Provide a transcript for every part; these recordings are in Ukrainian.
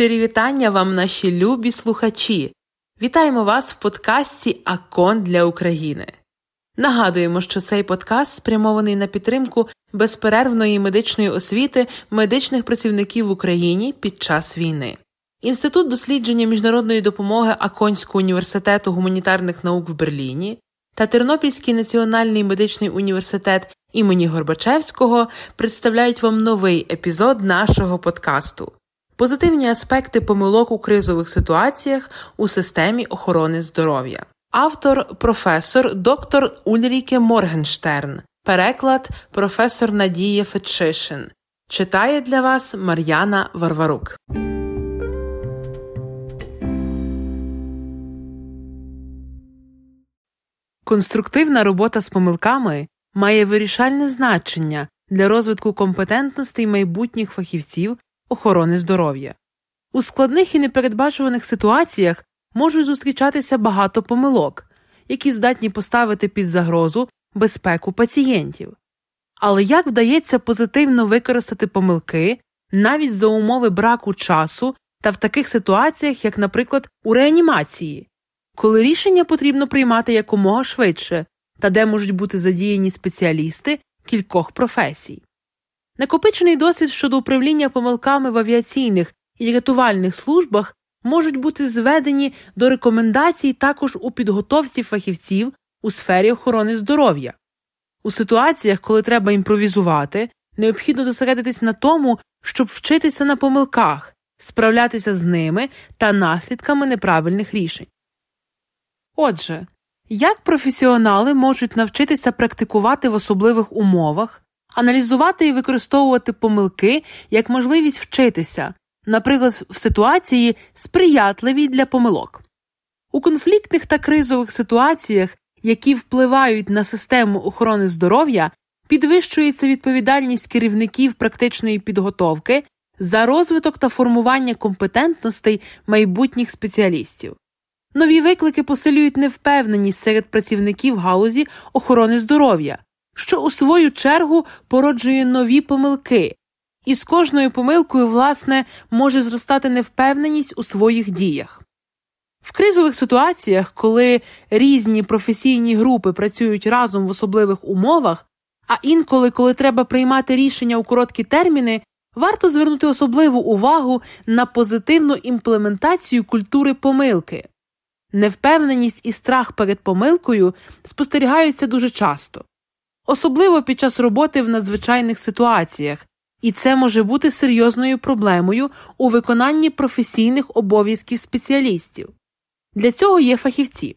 Щирі вітання вам, наші любі слухачі! Вітаємо вас в подкасті Акон для України. Нагадуємо, що цей подкаст спрямований на підтримку безперервної медичної освіти медичних працівників в Україні під час війни. Інститут дослідження міжнародної допомоги Аконського університету гуманітарних наук в Берліні та Тернопільський національний медичний університет імені Горбачевського представляють вам новий епізод нашого подкасту позитивні аспекти помилок у кризових ситуаціях у системі охорони здоров'я. Автор професор доктор Ульріке Моргенштерн, переклад професор Надія Фетшишин. Читає для вас Мар'яна Варварук. Конструктивна робота з помилками має вирішальне значення для розвитку компетентностей майбутніх фахівців охорони здоров'я. У складних і непередбачуваних ситуаціях можуть зустрічатися багато помилок, які здатні поставити під загрозу безпеку пацієнтів. Але як вдається позитивно використати помилки навіть за умови браку часу та в таких ситуаціях, як, наприклад, у реанімації, коли рішення потрібно приймати якомога швидше та де можуть бути задіяні спеціалісти кількох професій. Накопичений досвід щодо управління помилками в авіаційних і рятувальних службах можуть бути зведені до рекомендацій також у підготовці фахівців у сфері охорони здоров'я. У ситуаціях, коли треба імпровізувати, необхідно зосередитись на тому, щоб вчитися на помилках, справлятися з ними та наслідками неправильних рішень. Отже, як професіонали можуть навчитися практикувати в особливих умовах, аналізувати і використовувати помилки як можливість вчитися, наприклад, в ситуації сприятливій для помилок. У конфліктних та кризових ситуаціях, які впливають на систему охорони здоров'я, підвищується відповідальність керівників практичної підготовки за розвиток та формування компетентностей майбутніх спеціалістів. Нові виклики посилюють невпевненість серед працівників галузі охорони здоров'я, що у свою чергу породжує нові помилки, і з кожною помилкою, власне, може зростати невпевненість у своїх діях. В кризових ситуаціях, коли різні професійні групи працюють разом в особливих умовах, а інколи, коли треба приймати рішення у короткі терміни, варто звернути особливу увагу на позитивну імплементацію культури помилки. Невпевненість і страх перед помилкою спостерігаються дуже часто особливо під час роботи в надзвичайних ситуаціях, і це може бути серйозною проблемою у виконанні професійних обов'язків спеціалістів. Для цього є фахівці.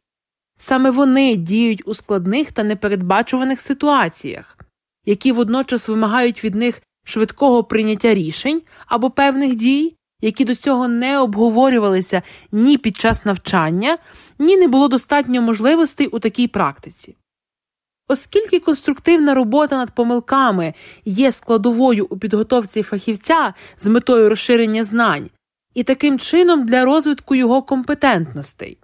Саме вони діють у складних та непередбачуваних ситуаціях, які водночас вимагають від них швидкого прийняття рішень або певних дій, які до цього не обговорювалися ні під час навчання, ні не було достатньо можливостей у такій практиці. Оскільки конструктивна робота над помилками є складовою у підготовці фахівця з метою розширення знань, і таким чином для розвитку його компетентностей,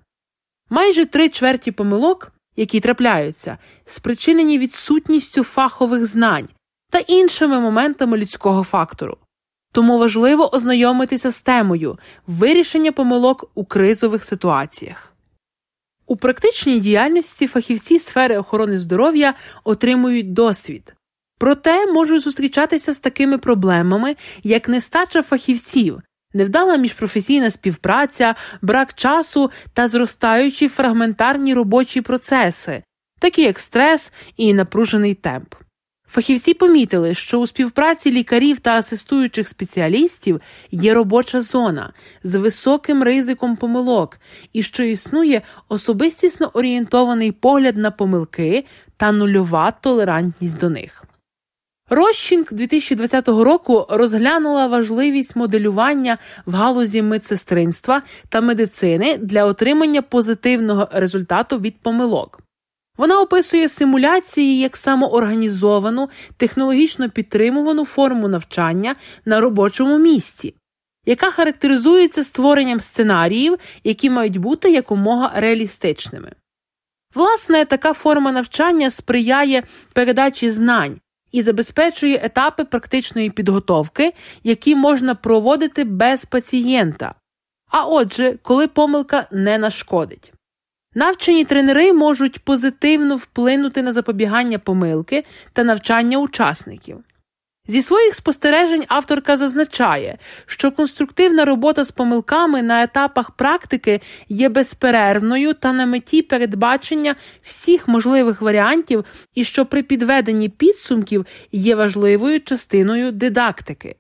майже три чверті помилок, які трапляються, спричинені відсутністю фахових знань та іншими моментами людського фактору. Тому важливо ознайомитися з темою вирішення помилок у кризових ситуаціях. У практичній діяльності фахівці сфери охорони здоров'я отримують досвід, проте можуть зустрічатися з такими проблемами, як нестача фахівців, невдала міжпрофесійна співпраця, брак часу та зростаючі фрагментарні робочі процеси, такі як стрес і напружений темп. Фахівці помітили, що у співпраці лікарів та асистуючих спеціалістів є робоча зона з високим ризиком помилок і що існує особистісно орієнтований погляд на помилки та нульова толерантність до них. Розчинг 2020 року розглянула важливість моделювання в галузі медсестринства та медицини для отримання позитивного результату від помилок. Вона описує симуляції як самоорганізовану, технологічно підтримувану форму навчання на робочому місці, яка характеризується створенням сценаріїв, які мають бути якомога реалістичними. Власне, така форма навчання сприяє передачі знань і забезпечує етапи практичної підготовки, які можна проводити без пацієнта. А отже, коли помилка не нашкодить. Навчені тренери можуть позитивно вплинути на запобігання помилки та навчання учасників. Зі своїх спостережень авторка зазначає, що конструктивна робота з помилками на етапах практики є безперервною та на меті передбачення всіх можливих варіантів, і що при підведенні підсумків є важливою частиною дидактики.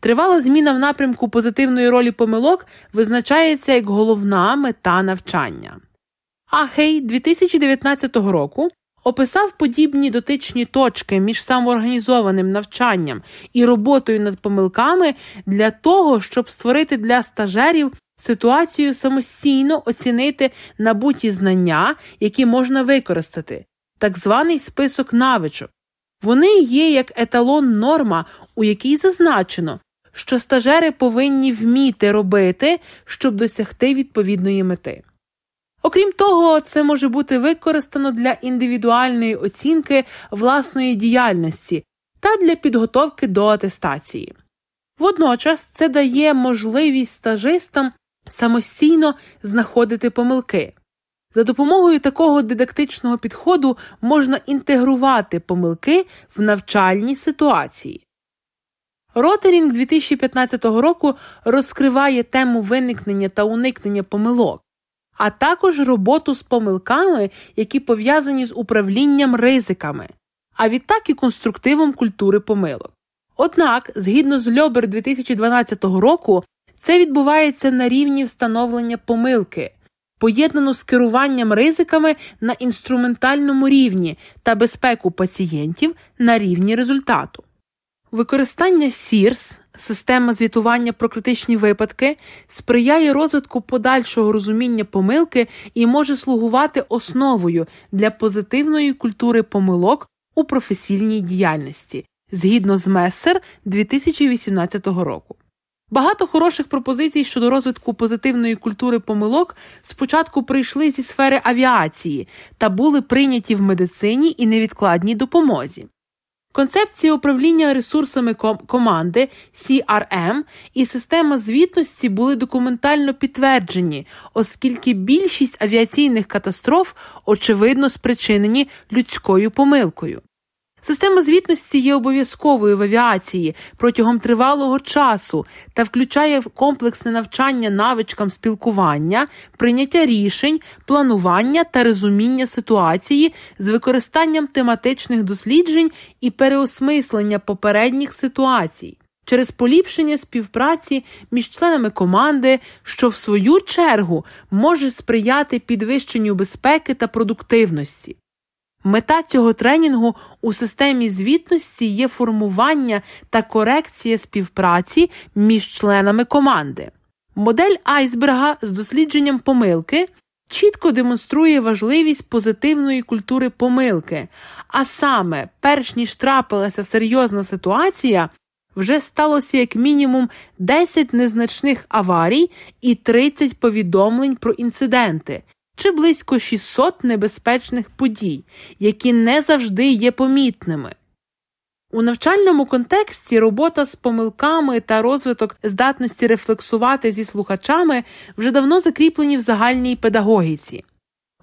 Тривала зміна в напрямку позитивної ролі помилок визначається як головна мета навчання. Ахей 2019 року описав подібні дотичні точки між самоорганізованим навчанням і роботою над помилками для того, щоб створити для стажерів ситуацію самостійно оцінити набуті знання, які можна використати, так званий список навичок. Вони є як еталон норма, у якій зазначено, що стажери повинні вміти робити, щоб досягти відповідної мети. Окрім того, це може бути використано для індивідуальної оцінки власної діяльності та для підготовки до атестації. Водночас це дає можливість стажистам самостійно знаходити помилки. За допомогою такого дидактичного підходу можна інтегрувати помилки в навчальні ситуації. Ротерінг 2015 року розкриває тему виникнення та уникнення помилок а також роботу з помилками, які пов'язані з управлінням ризиками, а відтак і конструктивом культури помилок. Однак, згідно з Льобер 2012 року, це відбувається на рівні встановлення помилки, поєднано з керуванням ризиками на інструментальному рівні та безпеку пацієнтів на рівні результату. Використання SIRS система звітування про критичні випадки сприяє розвитку подальшого розуміння помилки і може слугувати основою для позитивної культури помилок у професійній діяльності згідно з Мессер 2018 року. Багато хороших пропозицій щодо розвитку позитивної культури помилок спочатку прийшли зі сфери авіації та були прийняті в медицині і невідкладній допомозі. Концепція управління ресурсами команди CRM і система звітності були документально підтверджені, оскільки більшість авіаційних катастроф очевидно спричинені людською помилкою. Система звітності є обов'язковою в авіації протягом тривалого часу та включає комплексне навчання навичкам спілкування, прийняття рішень, планування та розуміння ситуації з використанням тематичних досліджень і переосмислення попередніх ситуацій. Через поліпшення співпраці між членами команди, що в свою чергу може сприяти підвищенню безпеки та продуктивності. Мета цього тренінгу у системі звітності є формування та корекція співпраці між членами команди. Модель айсберга з дослідженням помилки чітко демонструє важливість позитивної культури помилки, а саме, перш ніж трапилася серйозна ситуація, вже сталося як мінімум 10 незначних аварій і 30 повідомлень про інциденти чи близько 600 небезпечних подій, які не завжди є помітними. У навчальному контексті робота з помилками та розвиток здатності рефлексувати зі слухачами вже давно закріплені в загальній педагогіці.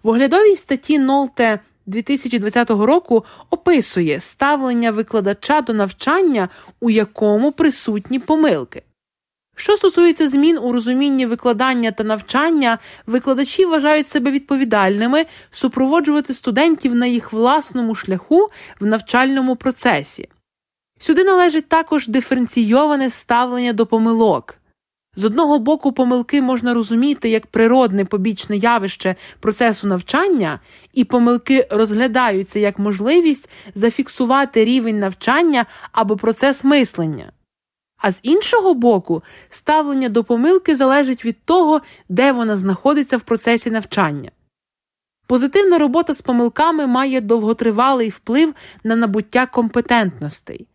В оглядовій статті Нолте 2020 року описує ставлення викладача до навчання, у якому присутні помилки. Що стосується змін у розумінні викладання та навчання, викладачі вважають себе відповідальними супроводжувати студентів на їх власному шляху в навчальному процесі. Сюди належить також диференційоване ставлення до помилок. З одного боку, помилки можна розуміти як природне побічне явище процесу навчання, і помилки розглядаються як можливість зафіксувати рівень навчання або процес мислення. А з іншого боку, ставлення до помилки залежить від того, де вона знаходиться в процесі навчання. Позитивна робота з помилками має довготривалий вплив на набуття компетентностей.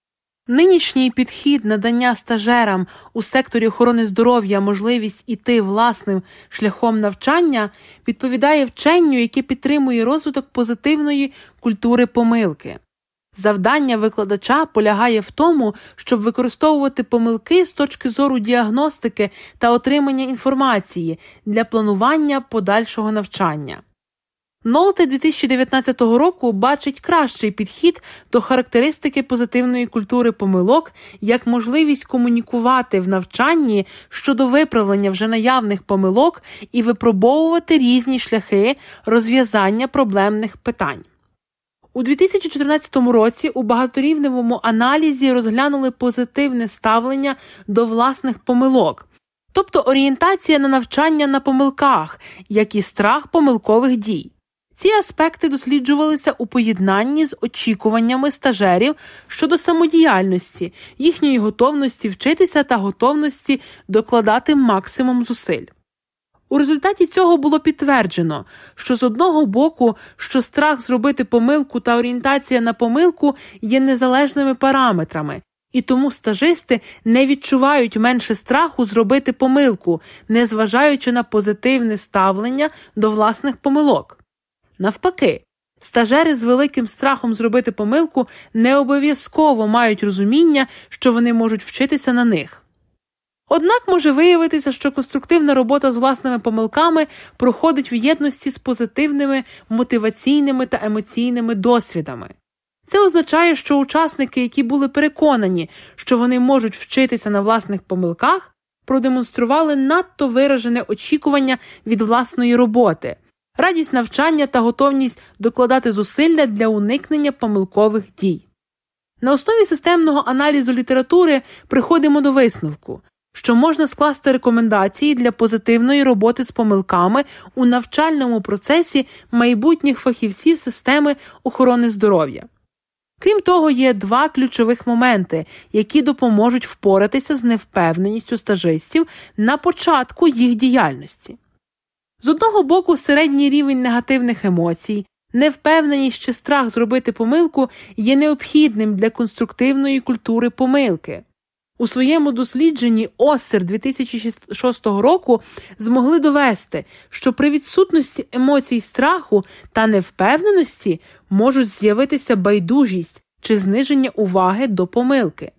Нинішній підхід надання стажерам у секторі охорони здоров'я можливість іти власним шляхом навчання відповідає вченню, яке підтримує розвиток позитивної культури помилки. Завдання викладача полягає в тому, щоб використовувати помилки з точки зору діагностики та отримання інформації для планування подальшого навчання. Нолте 2019 року бачить кращий підхід до характеристики позитивної культури помилок як можливість комунікувати в навчанні щодо виправлення вже наявних помилок і випробовувати різні шляхи розв'язання проблемних питань. У 2014 році у багаторівневому аналізі розглянули позитивне ставлення до власних помилок, тобто орієнтація на навчання на помилках, як і страх помилкових дій. Ці аспекти досліджувалися у поєднанні з очікуваннями стажерів щодо самодіяльності, їхньої готовності вчитися та готовності докладати максимум зусиль. У результаті цього було підтверджено, що з одного боку, що страх зробити помилку та орієнтація на помилку є незалежними параметрами, і тому стажисти не відчувають менше страху зробити помилку, незважаючи на позитивне ставлення до власних помилок. Навпаки, стажери з великим страхом зробити помилку не обов'язково мають розуміння, що вони можуть вчитися на них. Однак може виявитися, що конструктивна робота з власними помилками проходить в єдності з позитивними мотиваційними та емоційними досвідами. Це означає, що учасники, які були переконані, що вони можуть вчитися на власних помилках, продемонстрували надто виражене очікування від власної роботи, радість навчання та готовність докладати зусилля для уникнення помилкових дій. На основі системного аналізу літератури приходимо до висновку, що можна скласти рекомендації для позитивної роботи з помилками у навчальному процесі майбутніх фахівців системи охорони здоров'я. Крім того, є два ключових моменти, які допоможуть впоратися з невпевненістю стажистів на початку їх діяльності. З одного боку, середній рівень негативних емоцій, невпевненість чи страх зробити помилку є необхідним для конструктивної культури помилки. У своєму дослідженні ОСЕР 2006 року змогли довести, що при відсутності емоцій страху та невпевненості можуть з'явитися байдужість чи зниження уваги до помилки.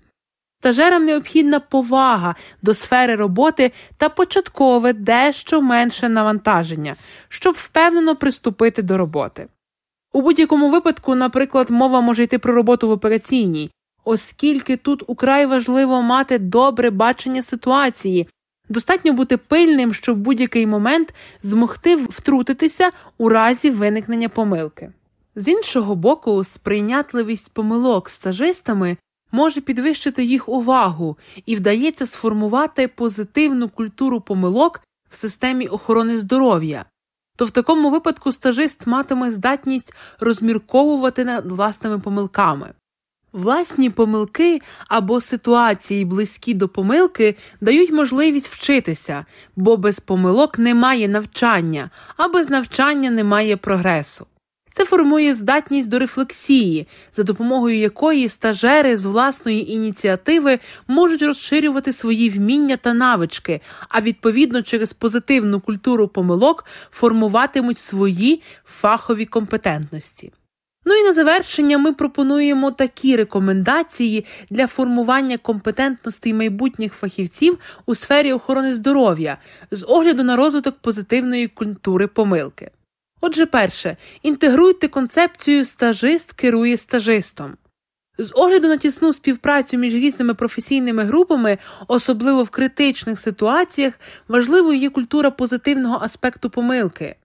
Стажерам необхідна повага до сфери роботи та початкове дещо менше навантаження, щоб впевнено приступити до роботи. У будь-якому випадку, наприклад, мова може йти про роботу в операційній, оскільки тут украй важливо мати добре бачення ситуації, достатньо бути пильним, щоб в будь-який момент змогти втрутитися у разі виникнення помилки. З іншого боку, сприйнятливість помилок стажистами може підвищити їх увагу і вдається сформувати позитивну культуру помилок в системі охорони здоров'я, то в такому випадку стажист матиме здатність розмірковувати над власними помилками. Власні помилки або ситуації, близькі до помилки, дають можливість вчитися, бо без помилок немає навчання, а без навчання немає прогресу. Це формує здатність до рефлексії, за допомогою якої стажери з власної ініціативи можуть розширювати свої вміння та навички, а відповідно через позитивну культуру помилок формуватимуть свої фахові компетентності. Ну і на завершення ми пропонуємо такі рекомендації для формування компетентностей майбутніх фахівців у сфері охорони здоров'я з огляду на розвиток позитивної культури помилки. Отже, перше, інтегруйте концепцію стажист керує стажистом. З огляду на тісну співпрацю між різними професійними групами, особливо в критичних ситуаціях, важливою є культура позитивного аспекту помилки.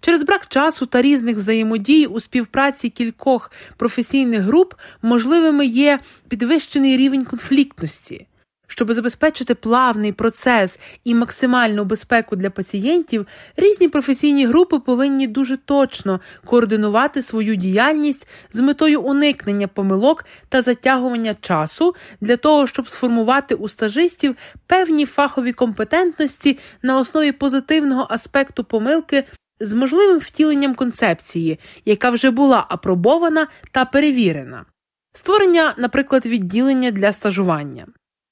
Через брак часу та різних взаємодій у співпраці кількох професійних груп можливими є підвищений рівень конфліктності. Щоб забезпечити плавний процес і максимальну безпеку для пацієнтів, різні професійні групи повинні дуже точно координувати свою діяльність з метою уникнення помилок та затягування часу для того, щоб сформувати у стажистів певні фахові компетентності на основі позитивного аспекту помилки з можливим втіленням концепції, яка вже була апробована та перевірена, створення, наприклад, відділення для стажування.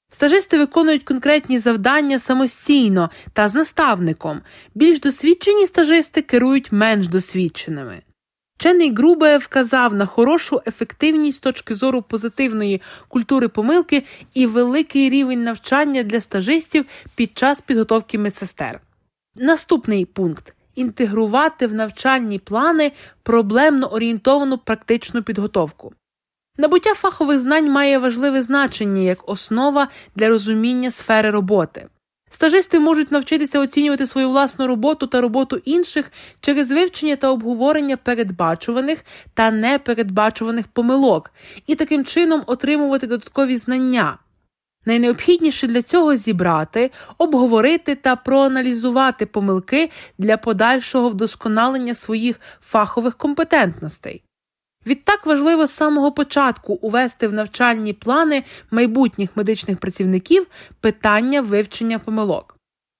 Стажисти виконують конкретні завдання самостійно та з наставником. Більш досвідчені стажисти керують менш досвідченими. Вчений Грубе вказав на хорошу ефективність з точки зору позитивної культури помилки і великий рівень навчання для стажистів під час підготовки медсестер. Наступний пункт інтегрувати в навчальні плани проблемно орієнтовану практичну підготовку. Набуття фахових знань має важливе значення як основа для розуміння сфери роботи. Стажисти можуть навчитися оцінювати свою власну роботу та роботу інших через вивчення та обговорення передбачуваних та непередбачуваних помилок і таким чином отримувати додаткові знання. Найнеобхідніше для цього зібрати, обговорити та проаналізувати помилки для подальшого вдосконалення своїх фахових компетентностей. Відтак важливо з самого початку увести в навчальні плани майбутніх медичних працівників питання вивчення помилок.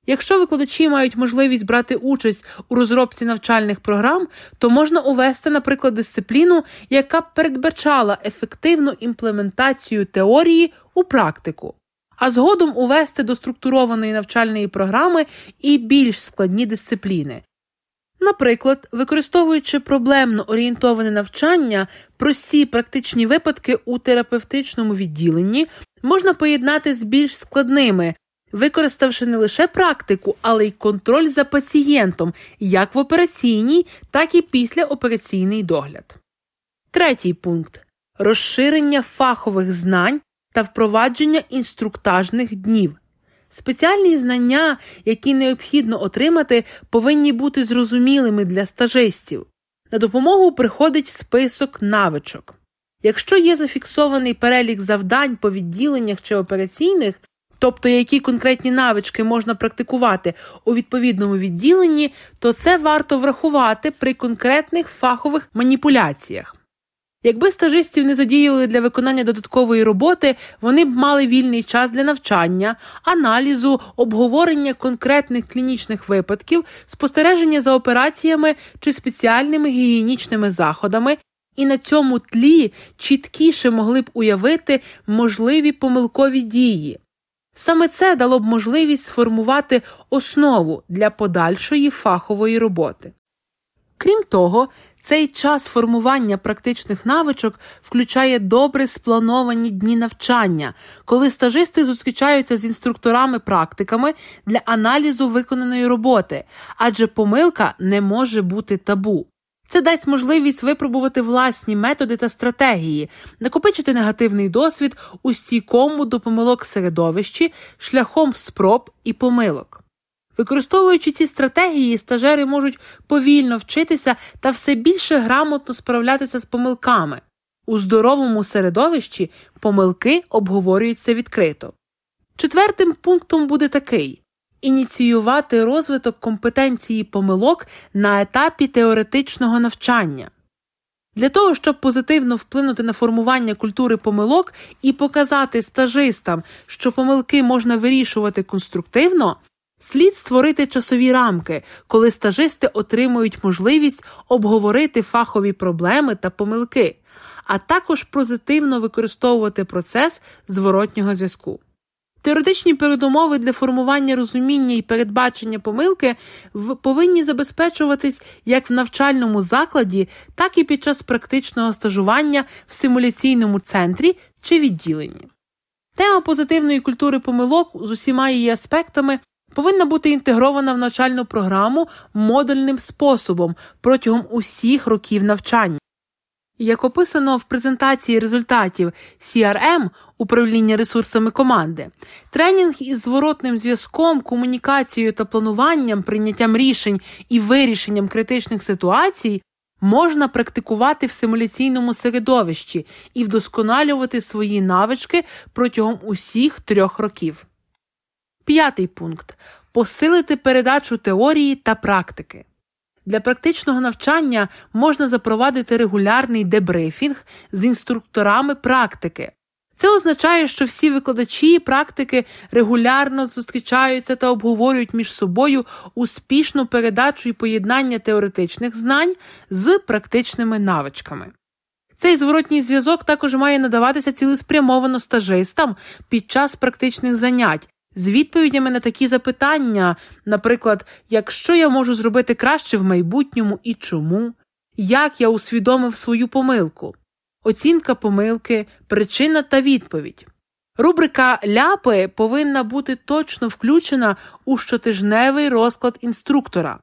Якщо викладачі мають можливість брати участь у розробці навчальних програм, то можна увести, наприклад, дисципліну, яка б передбачала ефективну імплементацію теорії у практику, а згодом увести до структурованої навчальної програми і більш складні дисципліни, Наприклад, використовуючи проблемно орієнтоване навчання, прості практичні випадки у терапевтичному відділенні можна поєднати з більш складними, використавши не лише практику, але й контроль за пацієнтом як в операційній, так і післяопераційний догляд. Третій пункт розширення фахових знань та впровадження інструктажних днів. Спеціальні знання, які необхідно отримати, повинні бути зрозумілими для стажистів. На допомогу приходить список навичок. Якщо є зафіксований перелік завдань по відділеннях чи операційних, тобто які конкретні навички можна практикувати у відповідному відділенні, то це варто врахувати при конкретних фахових маніпуляціях. Якби стажистів не задіювали для виконання додаткової роботи, вони б мали вільний час для навчання, аналізу, обговорення конкретних клінічних випадків, спостереження за операціями чи спеціальними гігієнічними заходами, і на цьому тлі чіткіше могли б уявити можливі помилкові дії. Саме це дало б можливість сформувати основу для подальшої фахової роботи. Крім того, цей час формування практичних навичок включає добре сплановані дні навчання, коли стажисти зустрічаються з інструкторами-практиками для аналізу виконаної роботи, адже помилка не може бути табу. Це дасть можливість випробувати власні методи та стратегії, накопичити негативний досвід у стійкому до помилок середовищі шляхом спроб і помилок. Використовуючи ці стратегії, стажери можуть повільно вчитися та все більше грамотно справлятися з помилками. У здоровому середовищі помилки обговорюються відкрито. Четвертим пунктом буде такий ініціювати розвиток компетенції помилок на етапі теоретичного навчання. Для того, щоб позитивно вплинути на формування культури помилок і показати стажистам, що помилки можна вирішувати конструктивно, Слід створити часові рамки, коли стажисти отримують можливість обговорити фахові проблеми та помилки, а також позитивно використовувати процес зворотнього зв'язку. Теоретичні передумови для формування розуміння і передбачення помилки повинні забезпечуватись як в навчальному закладі, так і під час практичного стажування в симуляційному центрі чи відділенні. Тема позитивної культури помилок з усіма її аспектами повинна бути інтегрована в навчальну програму модульним способом протягом усіх років навчання. Як описано в презентації результатів CRM управління ресурсами команди, тренінг із зворотним зв'язком, комунікацією та плануванням, прийняттям рішень і вирішенням критичних ситуацій можна практикувати в симуляційному середовищі і вдосконалювати свої навички протягом усіх трьох років. П'ятий пункт посилити передачу теорії та практики. Для практичного навчання можна запровадити регулярний дебрифінг з інструкторами практики. Це означає, що всі викладачі практики регулярно зустрічаються та обговорюють між собою успішну передачу і поєднання теоретичних знань з практичними навичками. Цей зворотній зв'язок також має надаватися цілеспрямовано стажистам під час практичних занять, з відповідями на такі запитання, наприклад, якщо я можу зробити краще в майбутньому і чому, як я усвідомив свою помилку, оцінка помилки, причина та відповідь. Рубрика ляпи повинна бути точно включена у щотижневий розклад інструктора.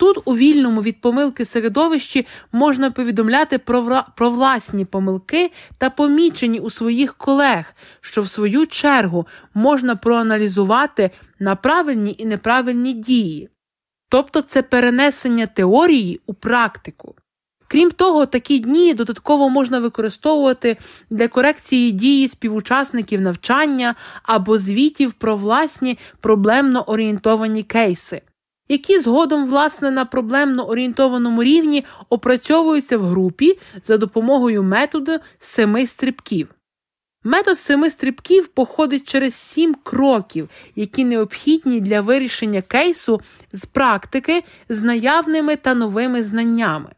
Тут у вільному від помилки середовищі можна повідомляти про, про власні помилки та помічені у своїх колег, що в свою чергу можна проаналізувати на правильні і неправильні дії. Тобто це перенесення теорії у практику. Крім того, такі дні додатково можна використовувати для корекції дії співучасників навчання або звітів про власні проблемно орієнтовані кейси які згодом, власне, на проблемно орієнтованому рівні опрацьовуються в групі за допомогою методу семи стрибків. Метод семи стрибків походить через сім кроків, які необхідні для вирішення кейсу з практики з наявними та новими знаннями.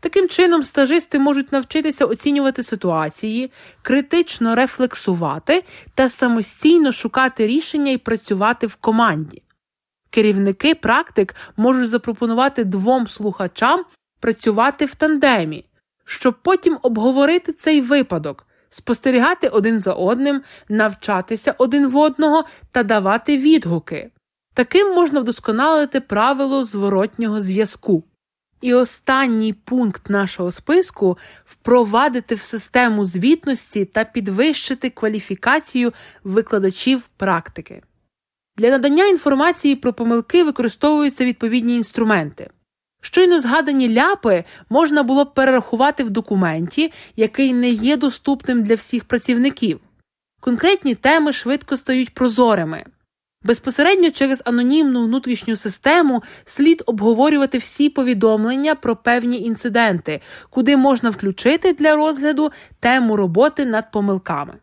Таким чином, стажисти можуть навчитися оцінювати ситуації, критично рефлексувати та самостійно шукати рішення і працювати в команді. Керівники практик можуть запропонувати двом слухачам працювати в тандемі, щоб потім обговорити цей випадок, спостерігати один за одним, навчатися один в одного та давати відгуки. Таким можна вдосконалити правило зворотнього зв'язку. І останній пункт нашого списку впровадити в систему звітності та підвищити кваліфікацію викладачів практики. Для надання інформації про помилки використовуються відповідні інструменти. Щойно згадані ляпи можна було б перерахувати в документі, який не є доступним для всіх працівників. Конкретні теми швидко стають прозорими. Безпосередньо через анонімну внутрішню систему слід обговорювати всі повідомлення про певні інциденти, куди можна включити для розгляду тему роботи над помилками.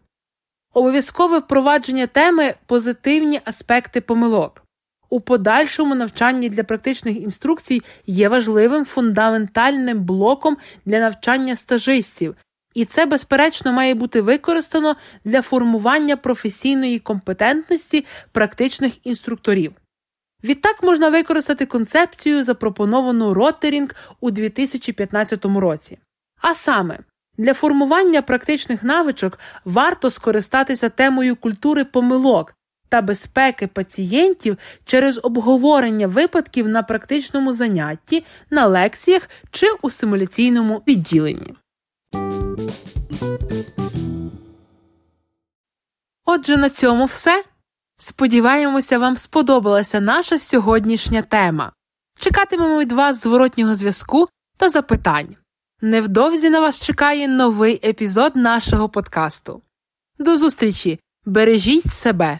Обов'язкове впровадження теми позитивні аспекти помилок. У подальшому навчанні для практичних інструкцій є важливим фундаментальним блоком для навчання стажистів, і це, безперечно, має бути використано для формування професійної компетентності практичних інструкторів. Відтак можна використати концепцію, запропоновану Ротерінг у 2015 році. А саме, для формування практичних навичок варто скористатися темою культури помилок та безпеки пацієнтів через обговорення випадків на практичному занятті, на лекціях чи у симуляційному відділенні. Отже, на цьому все. Сподіваємося, вам сподобалася наша сьогоднішня тема. Чекатимемо від вас зворотнього зв'язку та запитань. Невдовзі на вас чекає новий епізод нашого подкасту. До зустрічі! Бережіть себе!